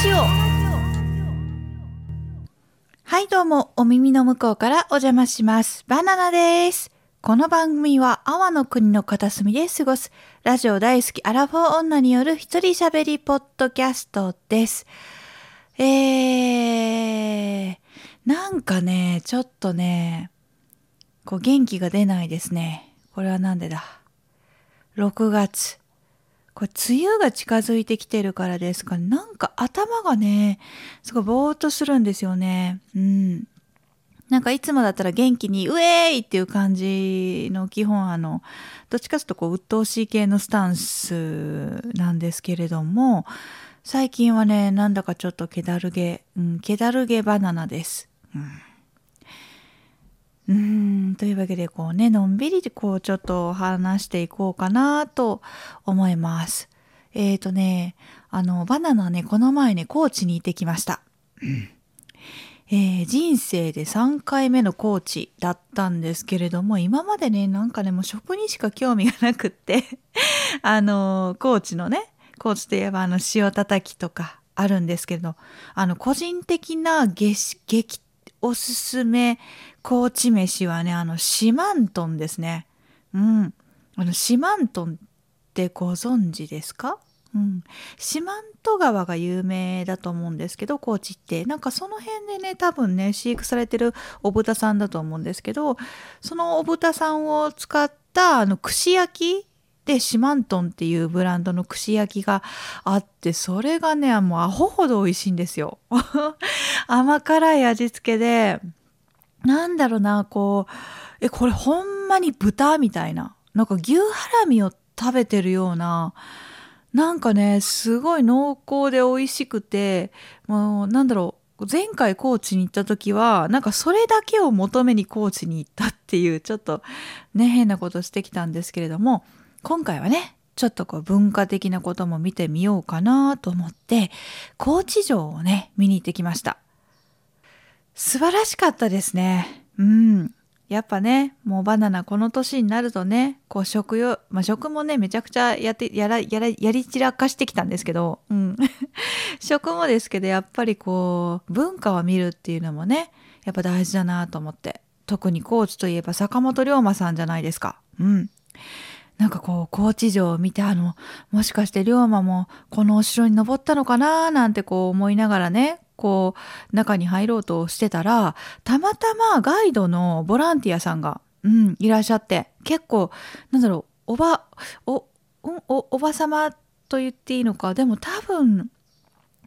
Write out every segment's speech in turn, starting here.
ジオ。はいどうもお耳の向こうからお邪魔します。バナナです。この番組は阿波の国の片隅で過ごす。ラジオ大好きアラフォー女による一人喋りポッドキャストです。えー、なんかねちょっとねこう元気が出ないですね。これはなんでだ？6月。これ梅雨が近づいてきてるからですか？なんか頭がねすごいぼーっとするんですよね。うん。なんかいつもだったら元気にウェーイっていう感じの基本あのどっちかというとこう鬱陶しい系のスタンスなんですけれども最近はねなんだかちょっと気だるげ、うん、気だるげバナナです。うん。うんというわけでこうねのんびりこうちょっと話していこうかなと思います。えっ、ー、とねあのバナナねこの前ね高知に行ってきました。えー、人生で3回目のコーチだったんですけれども今までねなんかねもう食にしか興味がなくって あのコーチのねコーチといえばあの塩叩きとかあるんですけれどあの個人的な激おすすめ高知飯はね、あの、四万トンですね。うん。あの、四万トンってご存知ですか？うん。四万十川が有名だと思うんですけど、高知って。なんかその辺でね、多分ね、飼育されてるお豚さんだと思うんですけど、そのお豚さんを使ったあの串焼きで四万トンっていうブランドの串焼きがあってそれがねもうアホほど美味しいんですよ 甘辛い味付けでなんだろうな、こう、え、これほんまに豚みたいな。なんか牛ハラミを食べてるような、なんかね、すごい濃厚で美味しくて、もうなんだろう、前回高知に行った時は、なんかそれだけを求めに高知に行ったっていう、ちょっとね、変なことしてきたんですけれども、今回はね、ちょっとこう文化的なことも見てみようかなと思って、高知城をね、見に行ってきました。素晴らしかったですね。うん。やっぱね、もうバナナこの年になるとね、こう食用、まあ、食もね、めちゃくちゃやって、やら、やら、やり散らかしてきたんですけど、うん。食もですけど、やっぱりこう、文化を見るっていうのもね、やっぱ大事だなと思って。特に高知といえば坂本龍馬さんじゃないですか。うん。なんかこう、高知城を見て、あの、もしかして龍馬もこのお城に登ったのかななんてこう思いながらね、こう中に入ろうとしてたらたまたまガイドのボランティアさんが、うん、いらっしゃって結構なんだろうおばおおおば様と言っていいのかでも多分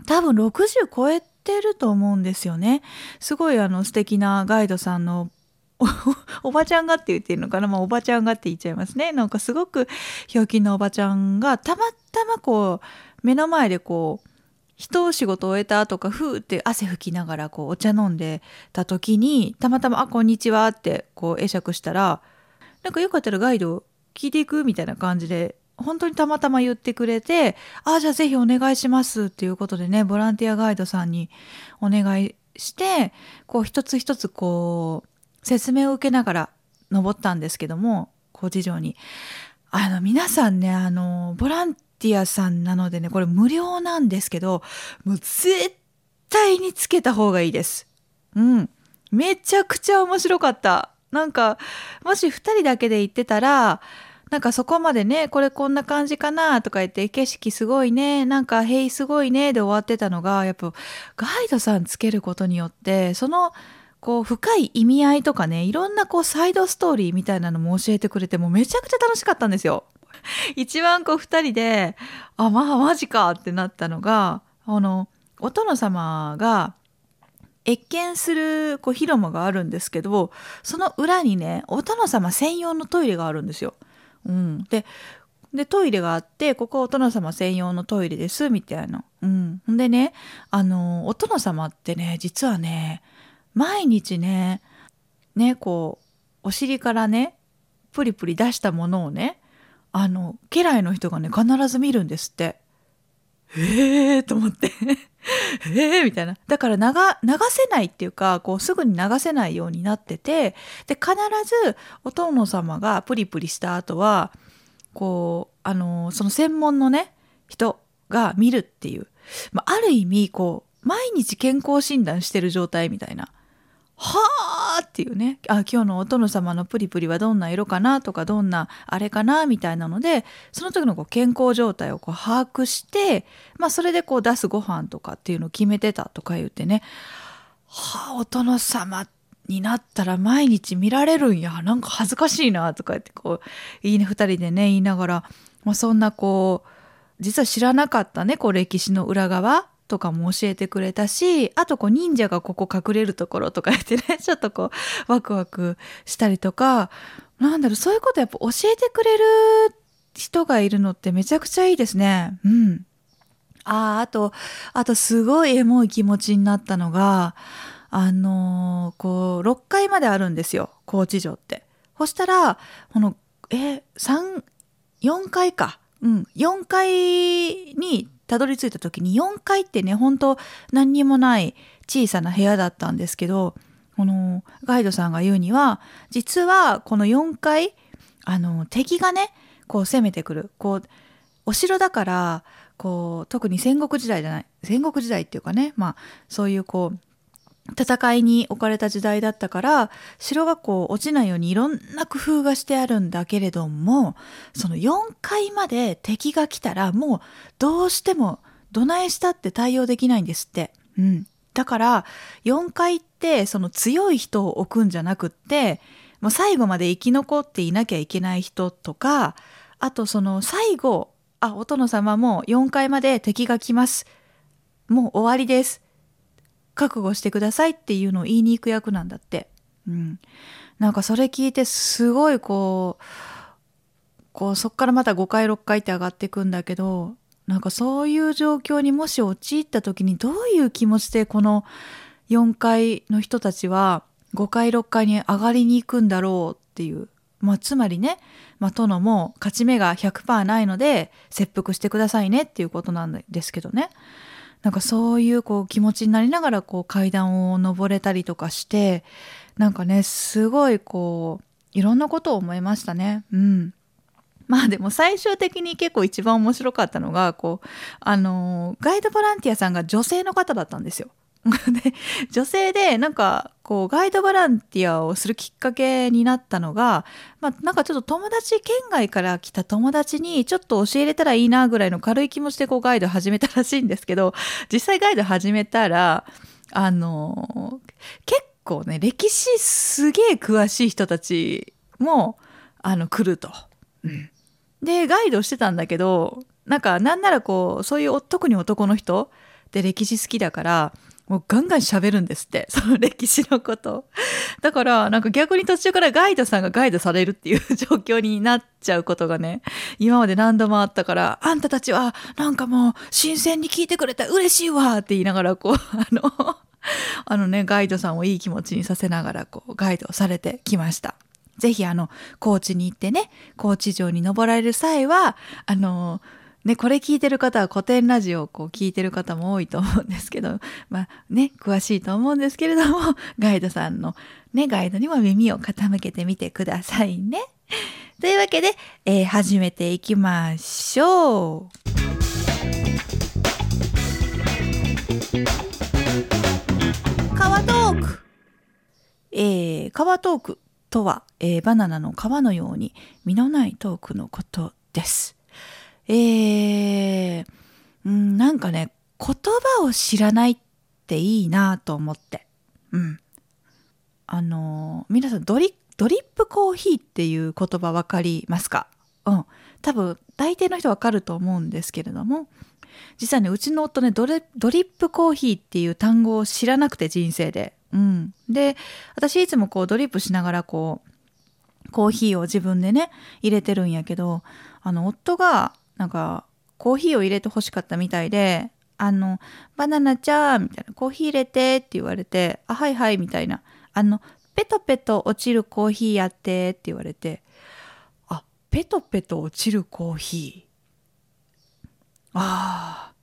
多分60超えてると思うんですよね。すごいあの素敵なガイドさんのおばちゃんがって言っていいのかな、まあ、おばちゃんがって言っちゃいますねなんかすごくひょうきんなおばちゃんがたまたまこう目の前でこう一仕事終えたとかふーって汗拭きながらこうお茶飲んでた時にたまたま「あこんにちは」ってこう会釈したらなんかよかったらガイド聞いていくみたいな感じで本当にたまたま言ってくれて「あじゃあぜひお願いします」っていうことでねボランティアガイドさんにお願いしてこう一つ一つこう説明を受けながら登ったんですけども高知城に。あの皆さんねあのボランティアさんなのでね、これ無料なんですけど、もう絶対につけた方がいいです。うん。めちゃくちゃ面白かった。なんか、もし2人だけで行ってたら、なんかそこまでね、これこんな感じかなとか言って、景色すごいね、なんか、へいすごいねで終わってたのが、やっぱガイドさんつけることによって、その、こう深い意味合いとかねいろんなこうサイドストーリーみたいなのも教えてくれてもうめちゃくちゃ楽しかったんですよ。一番こう2人であまあマジかってなったのがあのお殿様が謁見するこう広間があるんですけどその裏にねお殿様専用のトイレがあるんですよ。うん、ででトイレがあってここはお殿様専用のトイレですみたいな。うん、でねあのお殿様ってね実はね毎日ねねこうお尻からねプリプリ出したものをねあの家来の人がね必ず見るんですって。へえと思ってへえみたいな。だから流流せないっていうかこうすぐに流せないようになっててで必ずお殿様がプリプリした後はこうあのその専門のね人が見るっていうまあ、ある意味こう毎日健康診断してる状態みたいな。はあっていうね。あ今日のお殿様のプリプリはどんな色かなとかどんなあれかなみたいなのでその時のこう健康状態をこう把握して、まあ、それでこう出すご飯とかっていうのを決めてたとか言ってね。はあお殿様になったら毎日見られるんや。なんか恥ずかしいなとか言ってこういいね2人でね言いながら、まあ、そんなこう実は知らなかったねこう歴史の裏側。とかも教えてくれたしあとこう忍者がここ隠れるところとか言ってね ちょっとこうワクワクしたりとかなんだろうそういうことやっぱ教えてくれる人がいるのってめちゃくちゃいいですね。うん。ああ、あと、あとすごいエモい気持ちになったのが、あのーこう、6階まであるんですよ、高知城って。そしたら、この、え、3、4階か。うん、4階にたどり着いた時に、4階ってね、本当何にもない小さな部屋だったんですけど、このガイドさんが言うには、実はこの4階、あの、敵がね、こう攻めてくる。こう、お城だから、こう、特に戦国時代じゃない、戦国時代っていうかね、まあ、そういうこう、戦いに置かれた時代だったから城がこう落ちないようにいろんな工夫がしてあるんだけれどもその4階まで敵が来たらもうどうしてもどないしたって対応できないんですって。うん、だから4階ってその強い人を置くんじゃなくってもう最後まで生き残っていなきゃいけない人とかあとその最後あお殿様も4階まで敵が来ます。もう終わりです。覚悟してくださいっていうのを言いに行く役なんだって。うん。なんかそれ聞いてすごいこう、こうそっからまた5回6回って上がっていくんだけど、なんかそういう状況にもし陥った時にどういう気持ちでこの4階の人たちは5回6回に上がりに行くんだろうっていう。まあつまりね、まあ殿も勝ち目が100%ないので切腹してくださいねっていうことなんですけどね。なんかそういうこう気持ちになりながらこう階段を登れたりとかしてなんかねすごいこういろんなことを思いましたね。うん。まあでも最終的に結構一番面白かったのがこうあのガイドボランティアさんが女性の方だったんですよ。で女性でなんかこうガイドボランティアをするきっかけになったのが、まあ、なんかちょっと友達県外から来た友達にちょっと教えれたらいいなぐらいの軽い気持ちでこうガイド始めたらしいんですけど 実際ガイド始めたらあの結構ね歴史すげえ詳しい人たちもあの来ると。うんでガイドしてたんだけどなんかなんならこうそういう特に男の人で歴史好きだからもうガンガン喋るんですって その歴史のことだからなんか逆に途中からガイドさんがガイドされるっていう状況になっちゃうことがね今まで何度もあったからあんたたちはなんかもう新鮮に聞いてくれた嬉しいわって言いながらこうあの あのねガイドさんをいい気持ちにさせながらこうガイドされてきました。ぜひあの高知に行ってね高知城に登られる際はあのね、これ聞いてる方は古典ラジオをこう聞いてる方も多いと思うんですけど、まあね、詳しいと思うんですけれども、ガイドさんのね、ガイドにも耳を傾けてみてくださいね。というわけで、えー始めていきましょう。川トークえー、川トークとは、えーバナナの皮のように実のないトークのことです。えー、うん、なんかね、言葉を知らないっていいなと思って。うん。あのー皆さんドリ、ドリップコーヒーっていう言葉わかりますか？うん。多分、大抵の人わかると思うんですけれども、実はね、うちの夫ねドレ、ドリップコーヒーっていう単語を知らなくて人生で。うん。で、私いつもこうドリップしながらこう、コーヒーを自分でね、入れてるんやけど、あの、夫が、なんか、コーヒーを入れて欲しかったみたいで、あの、バナナちゃん、みたいな、コーヒー入れてって言われて、あ、はいはい、みたいな。あの、ペトペト落ちるコーヒーやってって言われて、あ、ペトペト落ちるコーヒー。あ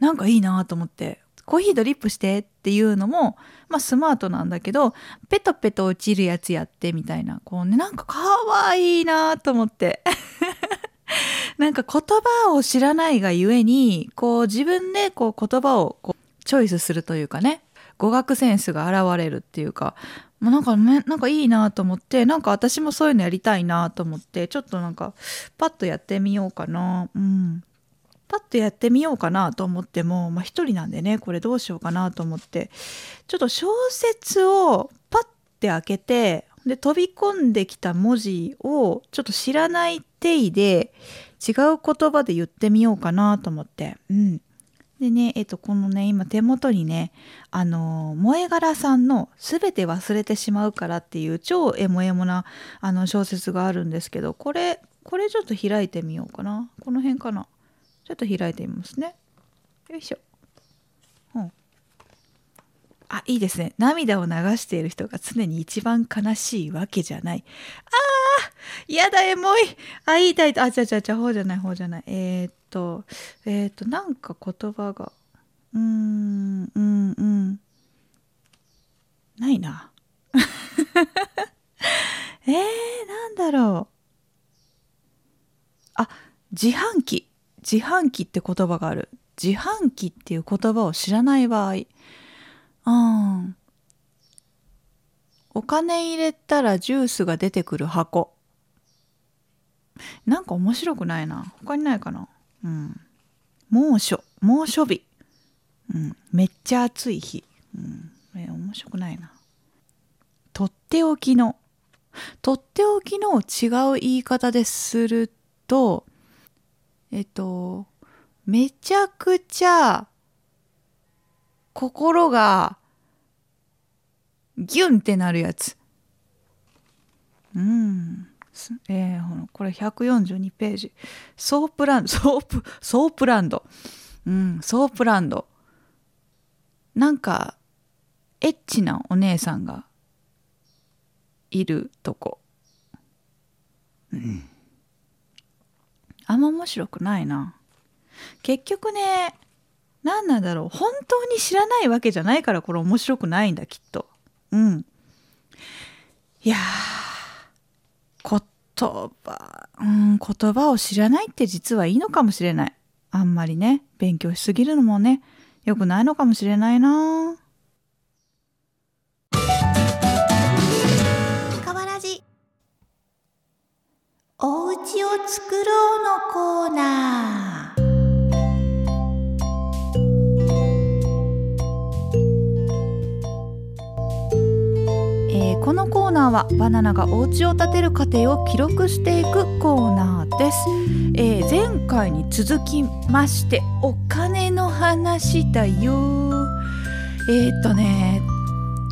ー、なんかいいなと思って、コーヒードリップしてっていうのも、まあスマートなんだけど、ペトペト落ちるやつやってみたいな、こうね、なんかかわいいなと思って。なんか言葉を知らないがゆえに、こう自分でこう言葉をこうチョイスするというかね、語学センスが現れるっていうか、もうなんかね、なんかいいなと思って、なんか私もそういうのやりたいなと思って、ちょっとなんかパッとやってみようかな。うん。パッとやってみようかなと思っても、まあ一人なんでね、これどうしようかなと思って、ちょっと小説をパッて開けて、で飛び込んできた文字をちょっと知らない体で違う言葉で言ってみようかなと思って。うん。でね、えっと、このね、今手元にね、あの、萌え柄さんの全て忘れてしまうからっていう超エモエモなあの小説があるんですけど、これ、これちょっと開いてみようかな。この辺かな。ちょっと開いてみますね。よいしょ。あ、いいですね。涙を流している人が常に一番悲しいわけじゃない。あーやだ、エモい。あ、言いたいと。あ、ちゃちゃちゃ、ほうじゃない、ほうじゃない。えー、っと、えー、っと、なんか言葉が。うーん、うん、うん。ないな。えー、なんだろう。あ、自販機。自販機って言葉がある。自販機っていう言葉を知らない場合。うん。お金入れたらジュースが出てくる箱。なんか面白くないな。他にないかな。うん。猛暑。猛暑日。うん。めっちゃ暑い日。うん。え面白くないな。とっておきの。とっておきの違う言い方ですると、えっと、めちゃくちゃ心がギュンってなるやつ。うん。えー、これ142ページ。ソープランド、ソープ、ソープランド。うん、ソープランド。なんか、エッチなお姉さんがいるとこ。うん。あんま面白くないな。結局ね、何なんだろう。本当に知らないわけじゃないからこれ面白くないんだ、きっと。うん。いや言葉、うん、言葉を知らないって実はいいのかもしれない。あんまりね、勉強しすぎるのもね、良くないのかもしれないな。おうちを作ろうのコーナー。このコーナーはバナナがお家を建てる過程を記録していくコーナーです、えー、前回に続きましてお金の話だよ。えー、っとね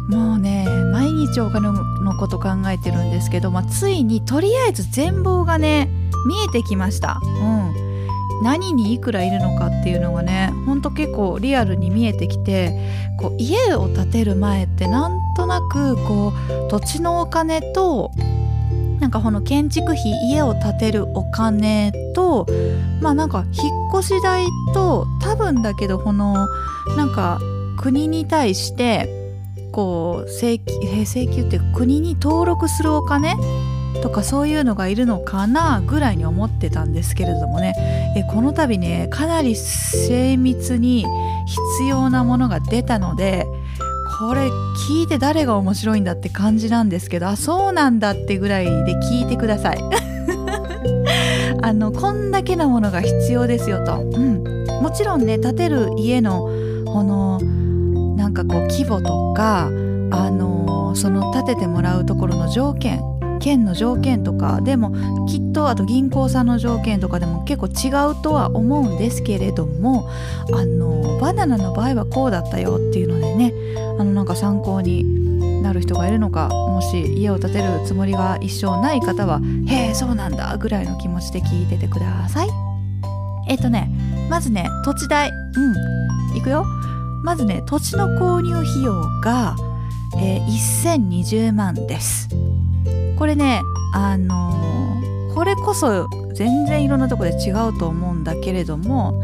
もうね毎日お金のこと考えてるんですけど、まあ、ついにとりあえず全貌がね見えてきました。うん。何にいくらいるのかっていうのがねほんと結構リアルに見えてきてこう家を建てる前ってなんとなくこう土地のお金となんかこの建築費家を建てるお金とまあなんか引っ越し代と多分だけどこのなんか国に対してこう請求請求っていうか国に登録するお金とかそういうのがいるのかなぐらいに思ってたんですけれどもね。えこの度ねかなり精密に必要なものが出たのでこれ聞いて誰が面白いんだって感じなんですけどあそうなんだってぐらいで聞いてください。あのこんだけのものが必要ですよと、うん、もちろんね建てる家のこのなんかこう規模とかあのその建ててもらうところの条件県の条件とかでもきっとあと銀行さんの条件とかでも結構違うとは思うんですけれどもあのバナナの場合はこうだったよっていうのでねあのなんか参考になる人がいるのかもし家を建てるつもりが一生ない方は「へえそうなんだ」ぐらいの気持ちで聞いててください。えっとねまずね土地代。うん。いくよ。まずね土地の購入費用が、えー、1020万です。これねあのー、これこそ全然いろんなとこで違うと思うんだけれども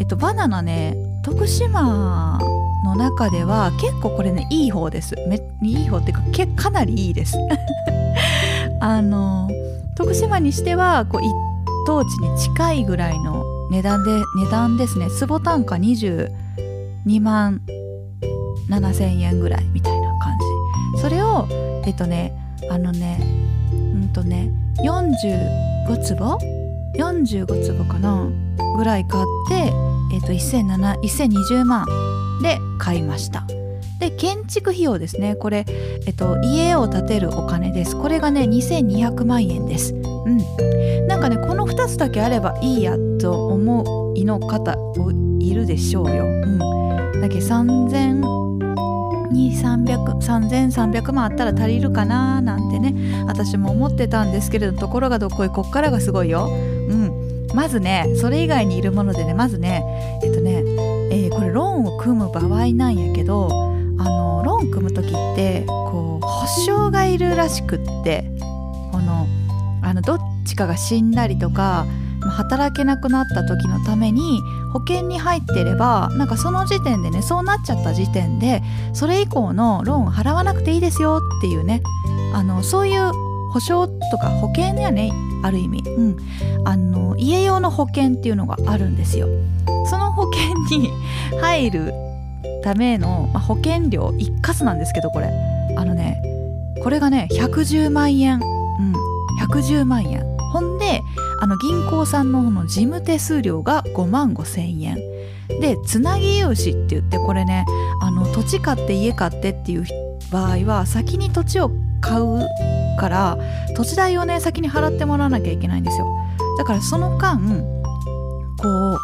えっとバナナね徳島の中では結構これねいい方です。めいい方っていうかけかなりいいです。あの徳島にしてはこう一当地に近いぐらいの値段で値段ですね。坪単価22万7000円ぐらいみたいな感じ。それをえっとねあのねうんとね45坪？45坪かな？ぐらい買ってえっと1020万で買いました。で建築費用ですね。これ、えっと、家を建てるお金です。これがね2200万円です。うん。なんかねこの2つだけあればいいやと思いの方いるでしょうよ。うん。だけ3000 3300万あったら足りるかな？なんてね私も思ってたんですけれどところがどこへこっからがすごいよ。うん。まずねそれ以外にいるものでねまずねえっとね、えー、これローンを組む場合なんやけどあのローン組む時ってこう保証がいるらしくってこのあのどっちかが死んだりとか働けなくなった時のために保険に入ってればなんかその時点でねそうなっちゃった時点でそれ以降のローン払わなくていいですよっていうねあのそういう保証とか保険やねある意味、うん、あの家用の保険っていうのがあるんですよ。その保険に入るための、まあ、保険料一括なんですけどこれ。あのねこれがね110万円。うん110万円。あの銀行さんのの事務手数料が5万5千円。でつなぎ融資って言ってこれねあの土地買って家買ってっていう場合は先に土地を買うから土地代をね先に払ってもらわなきゃいけないんですよ。だからその間こう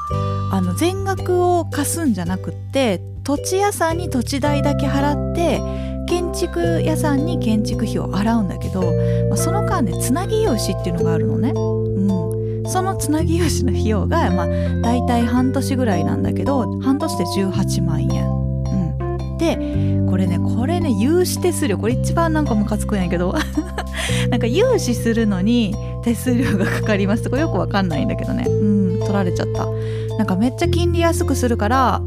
あの全額を貸すんじゃなくって土地屋さんに土地代だけ払って建築屋さんに建築費を払うんだけど、まあ、その間でつなぎ融資っていうのがあるのね。うん、そのつなぎ融資の費用が、まあ、大体半年ぐらいなんだけど半年で18万円。でこれねこれね融資手数料。これ一番なんかムカつくんやけど。なんか融資するのに手数料がかかりますとかよくわかんないんだけどね。うん取られちゃった。なんかめっちゃ金利安くするから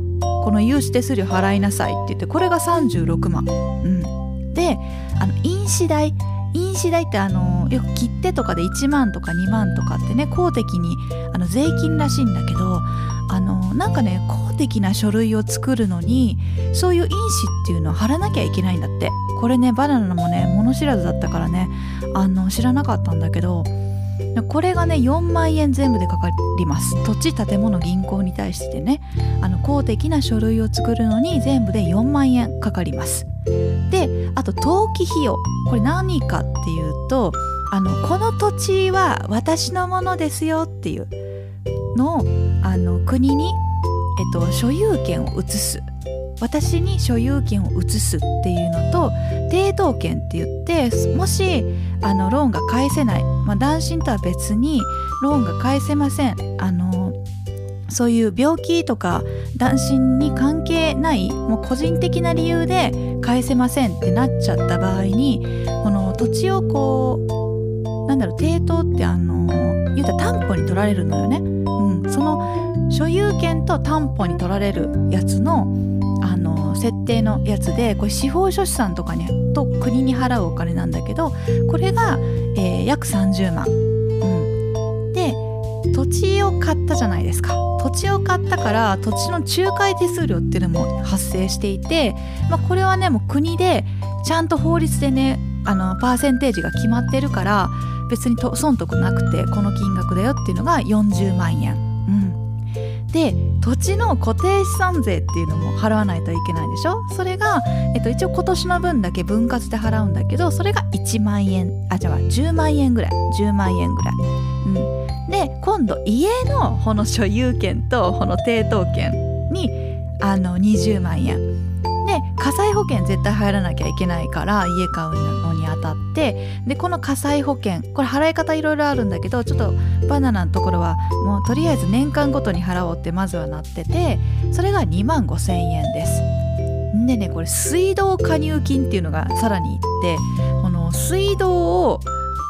この融資手数料払いなさいって言ってこれが36万、うん、であの印紙代印紙代ってあのよく切手とかで1万とか2万とかってね公的にあの税金らしいんだけどあのなんかね公的な書類を作るのにそういう印紙っていうのを貼らなきゃいけないんだって。これねバナナもね物知らずだったからねあの知らなかったんだけどこれがね4万円全部でかかります。土地建物銀行に対してねあの公的な書類を作るのに全部で4万円かかります。であと登記費用。これ何かっていうとあのこの土地は私のものですよっていうのをあの国に、えっと、所有権を移す。私に所有権を移すっていうのと抵当権って言ってもしあのローンが返せない、まあ、男子とは別にローンが返せません。あのそういう病気とか男子に関係ないもう個人的な理由で返せませんってなっちゃった場合にこの土地をこうなんだろう抵当ってあの言うたら担保に取られるのよね、うん、その所有権と担保に取られるやつのあの設定のやつでこれ司法書士さんとかにと国に払うお金なんだけどこれが、えー、約30万、うん、で土地を買ったじゃないですか。土地を買ったから土地の仲介手数料っていうのも発生していて、まあ、これはねもう国でちゃんと法律でねあのパーセンテージが決まってるから別に損得なくてこの金額だよっていうのが40万円。で土地の固定資産税っていうのも払わないといけないでしょ？それが、えっと、一応今年の分だけ分割で払うんだけどそれが1万円。あじゃあ10万円ぐらい。10万円ぐらい、で今度家のこの所有権とこの抵当権にあの20万円で火災保険絶対入らなきゃいけないから家買うのにあたってでこの火災保険これ払い方いろいろあるんだけどちょっとバナナのところはもうとりあえず年間ごとに払おうってまずはなっててそれが2万5千円です。でねこれ水道加入金っていうのがさらにいってこの水道を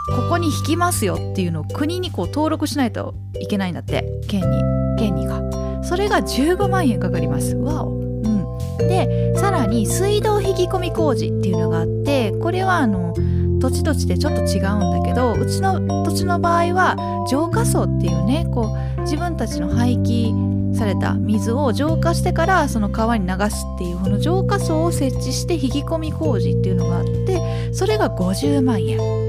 ここに引きますよっていうのを国にこう登録しないといけないんだって県に。県にか。それが15万円かかります。わお。うん。でさらに水道引き込み工事っていうのがあってこれはあの土地土地でちょっと違うんだけどうちの土地の場合は浄化槽っていうねこう自分たちの廃棄された水を浄化してからその川に流すっていうこの浄化槽を設置して引き込み工事っていうのがあってそれが50万円。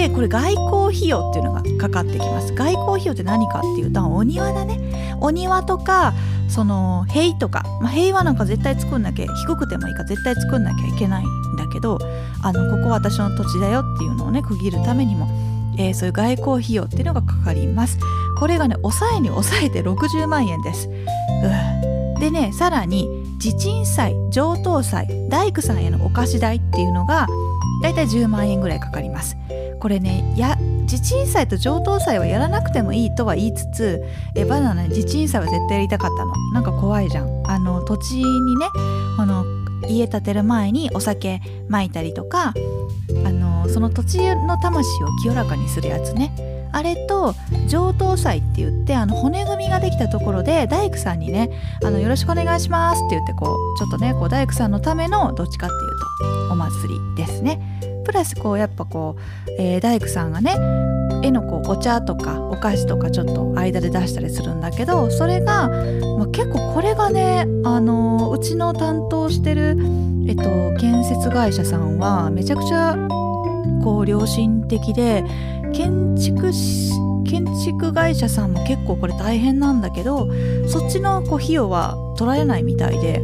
でこれ外交費用っていうのがかかってきます。外交費用って何かっていうとお庭だね。お庭とかその塀とか、まあ、塀はなんか絶対作んなきゃ低くてもいいから絶対作んなきゃいけないんだけどあのここは私の土地だよっていうのをね区切るためにも、えー、そういう外交費用っていうのがかかります。これがね抑えに抑えて60万円です、でねさらに地鎮祭上等祭大工さんへのお貸し代っていうのがだいたい10万円ぐらいかかります。これねや地鎮祭と上等祭はやらなくてもいいとは言いつつえバナナ地鎮祭は絶対やりたかったの。なんか怖いじゃん。あの土地にねこの家建てる前にお酒まいたりとかあのその土地の魂を清らかにするやつね。あれと上等祭って言ってあの骨組みができたところで大工さんにねあのよろしくお願いしますって言ってこうちょっとねこう大工さんのためのどっちかっていうとお祭りですね。プラスこうやっぱこう、えー、大工さんがね絵のこうお茶とかお菓子とかちょっと間で出したりするんだけどそれが、まあ、結構これがね、あのー、うちの担当してる、えっと、建設会社さんはめちゃくちゃこう良心的で建築建築会社さんも結構これ大変なんだけどそっちのこう費用は取られないみたいで、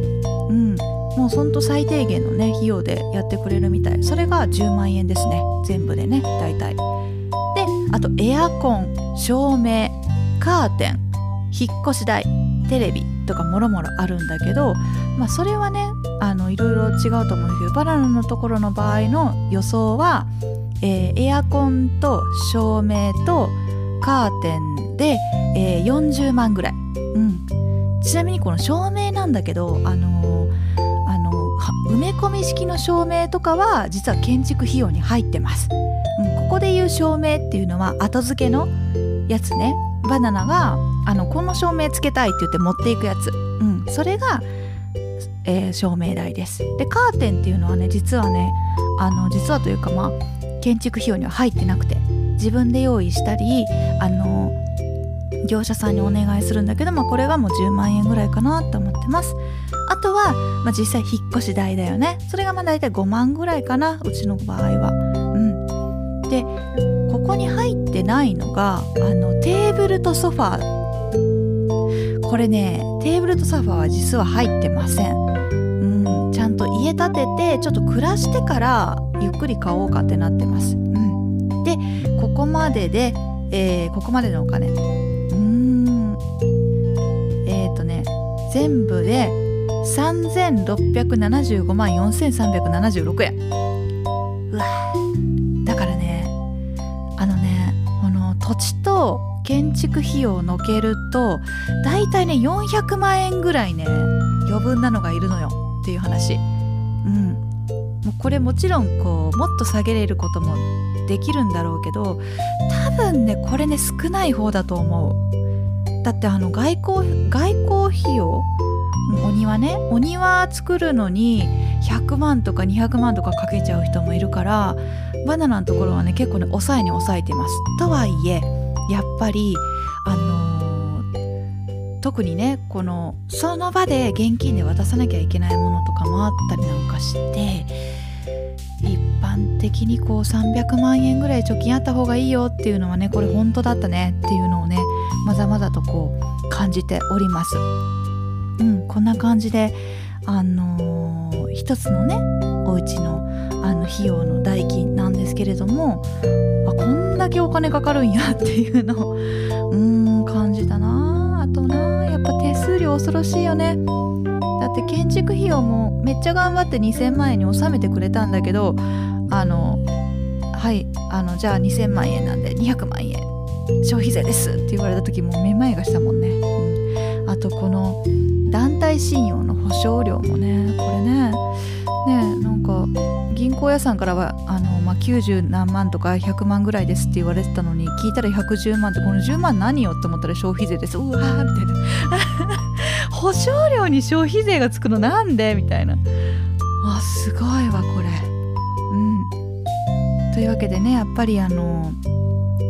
うん、もうほんと最低限のね費用でやってくれるみたい。それが10万円ですね。全部でね大体。であとエアコン照明カーテン引っ越し代テレビとかもろもろあるんだけどまあそれはねあのいろいろ違うと思うんですけどバナナのところの場合の予想は、えー、エアコンと照明とカーテンで、えー、40万ぐらい、うん、ちなみにこの照明なんだけどあのー埋め込み式の照明とかは実は建築費用に入ってます、うん、ここでいう照明っていうのは後付けのやつね。バナナがあのこの照明つけたいって言って持っていくやつ、うん、それが、えー、照明代です。でカーテンっていうのはね実はねあの実はというかまあ建築費用には入ってなくて自分で用意したりあの業者さんにお願いするんだけど、まあ、これがもう10万円ぐらいかなと思ってます。あとは、まあ、実際引っ越し代だよね。それがまあ大体5万ぐらいかなうちの場合は。うん。でここに入ってないのがあのテーブルとソファー。これねテーブルとソファーは実は入ってません。うん。ちゃんと家建ててちょっと暮らしてからゆっくり買おうかってなってます、うん、でここまでで、えー、ここまでのお金。全部で3675万4376円。うわ。だからねあのねこの土地と建築費用をのけるとだいたいね400万円ぐらいね余分なのがいるのよ。っていう話。うん。もうこれもちろんこうもっと下げれることもできるんだろうけど多分ねこれね少ない方だと思う。だってあの外交外交費用お庭ねお庭作るのに100万とか200万とかかけちゃう人もいるからバナナのところはね結構ね抑えに抑えてます。とはいえやっぱりあのー、特にねこのその場で現金で渡さなきゃいけないものとかもあったりなんかして一般的にこう300万円ぐらい貯金あった方がいいよっていうのはねこれ本当だったねっていうのをねまざまざとこう感じております。うん、こんな感じであのー、一つのねお家のあの費用の代金なんですけれどもあこんだけお金かかるんやっていうのをうん感じたな。あとなやっぱ手数料恐ろしいよね。だって建築費用もめっちゃ頑張って2000万円に収めてくれたんだけどあのはいあのじゃあ2000万円なんで200万円。消費税ですって言われた時もめまいがしたもんね、うん、あとこの団体信用の保証料もねこれね。ねなんか銀行屋さんからはあの、まあ、90何万とか100万ぐらいですって言われてたのに聞いたら110万ってこの10万何よって思ったら消費税です。うわーみたいな。保証料に消費税がつくのなんで？みたいな。あすごいわこれ。うん。というわけでねやっぱりあの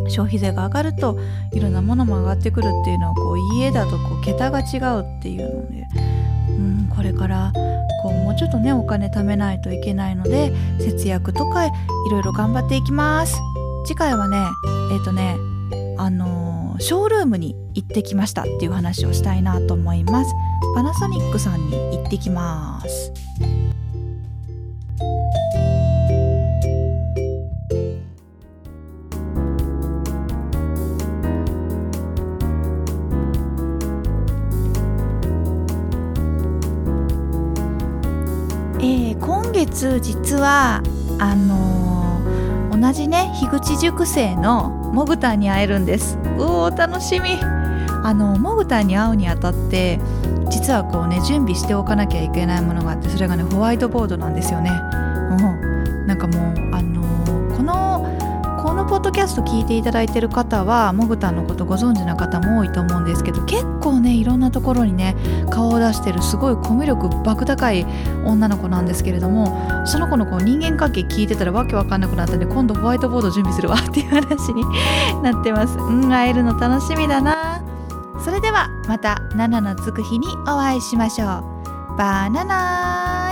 消費税が上がるといろんなものも上がってくるっていうのはこう家だとこう桁が違うっていうので、うん、これからこうもうちょっとねお金貯めないといけないので節約とかいろいろ頑張っていきます。次回はねえっ、ー、とねあのー、ショールームに行ってきましたっていう話をしたいなと思います。パナソニックさんに行ってきます。実はあのー、同じね樋口塾生のモグタンに会えるんです。うお楽しみ。あのモグタンに会うにあたって実はこうね準備しておかなきゃいけないものがあってそれがねホワイトボードなんですよね。うん。なんかもうあの、ポッドキャスト聞いていただいてる方はモグタンのことご存知な方も多いと思うんですけど結構ねいろんなところにね顔を出してるすごいコミュ力莫高い女の子なんですけれどもその子のこう人間関係聞いてたらわけわかんなくなったんで今度ホワイトボード準備するわっていう話になってます。うん会えるの楽しみだな。それではまた7のつく日にお会いしましょう。バナナ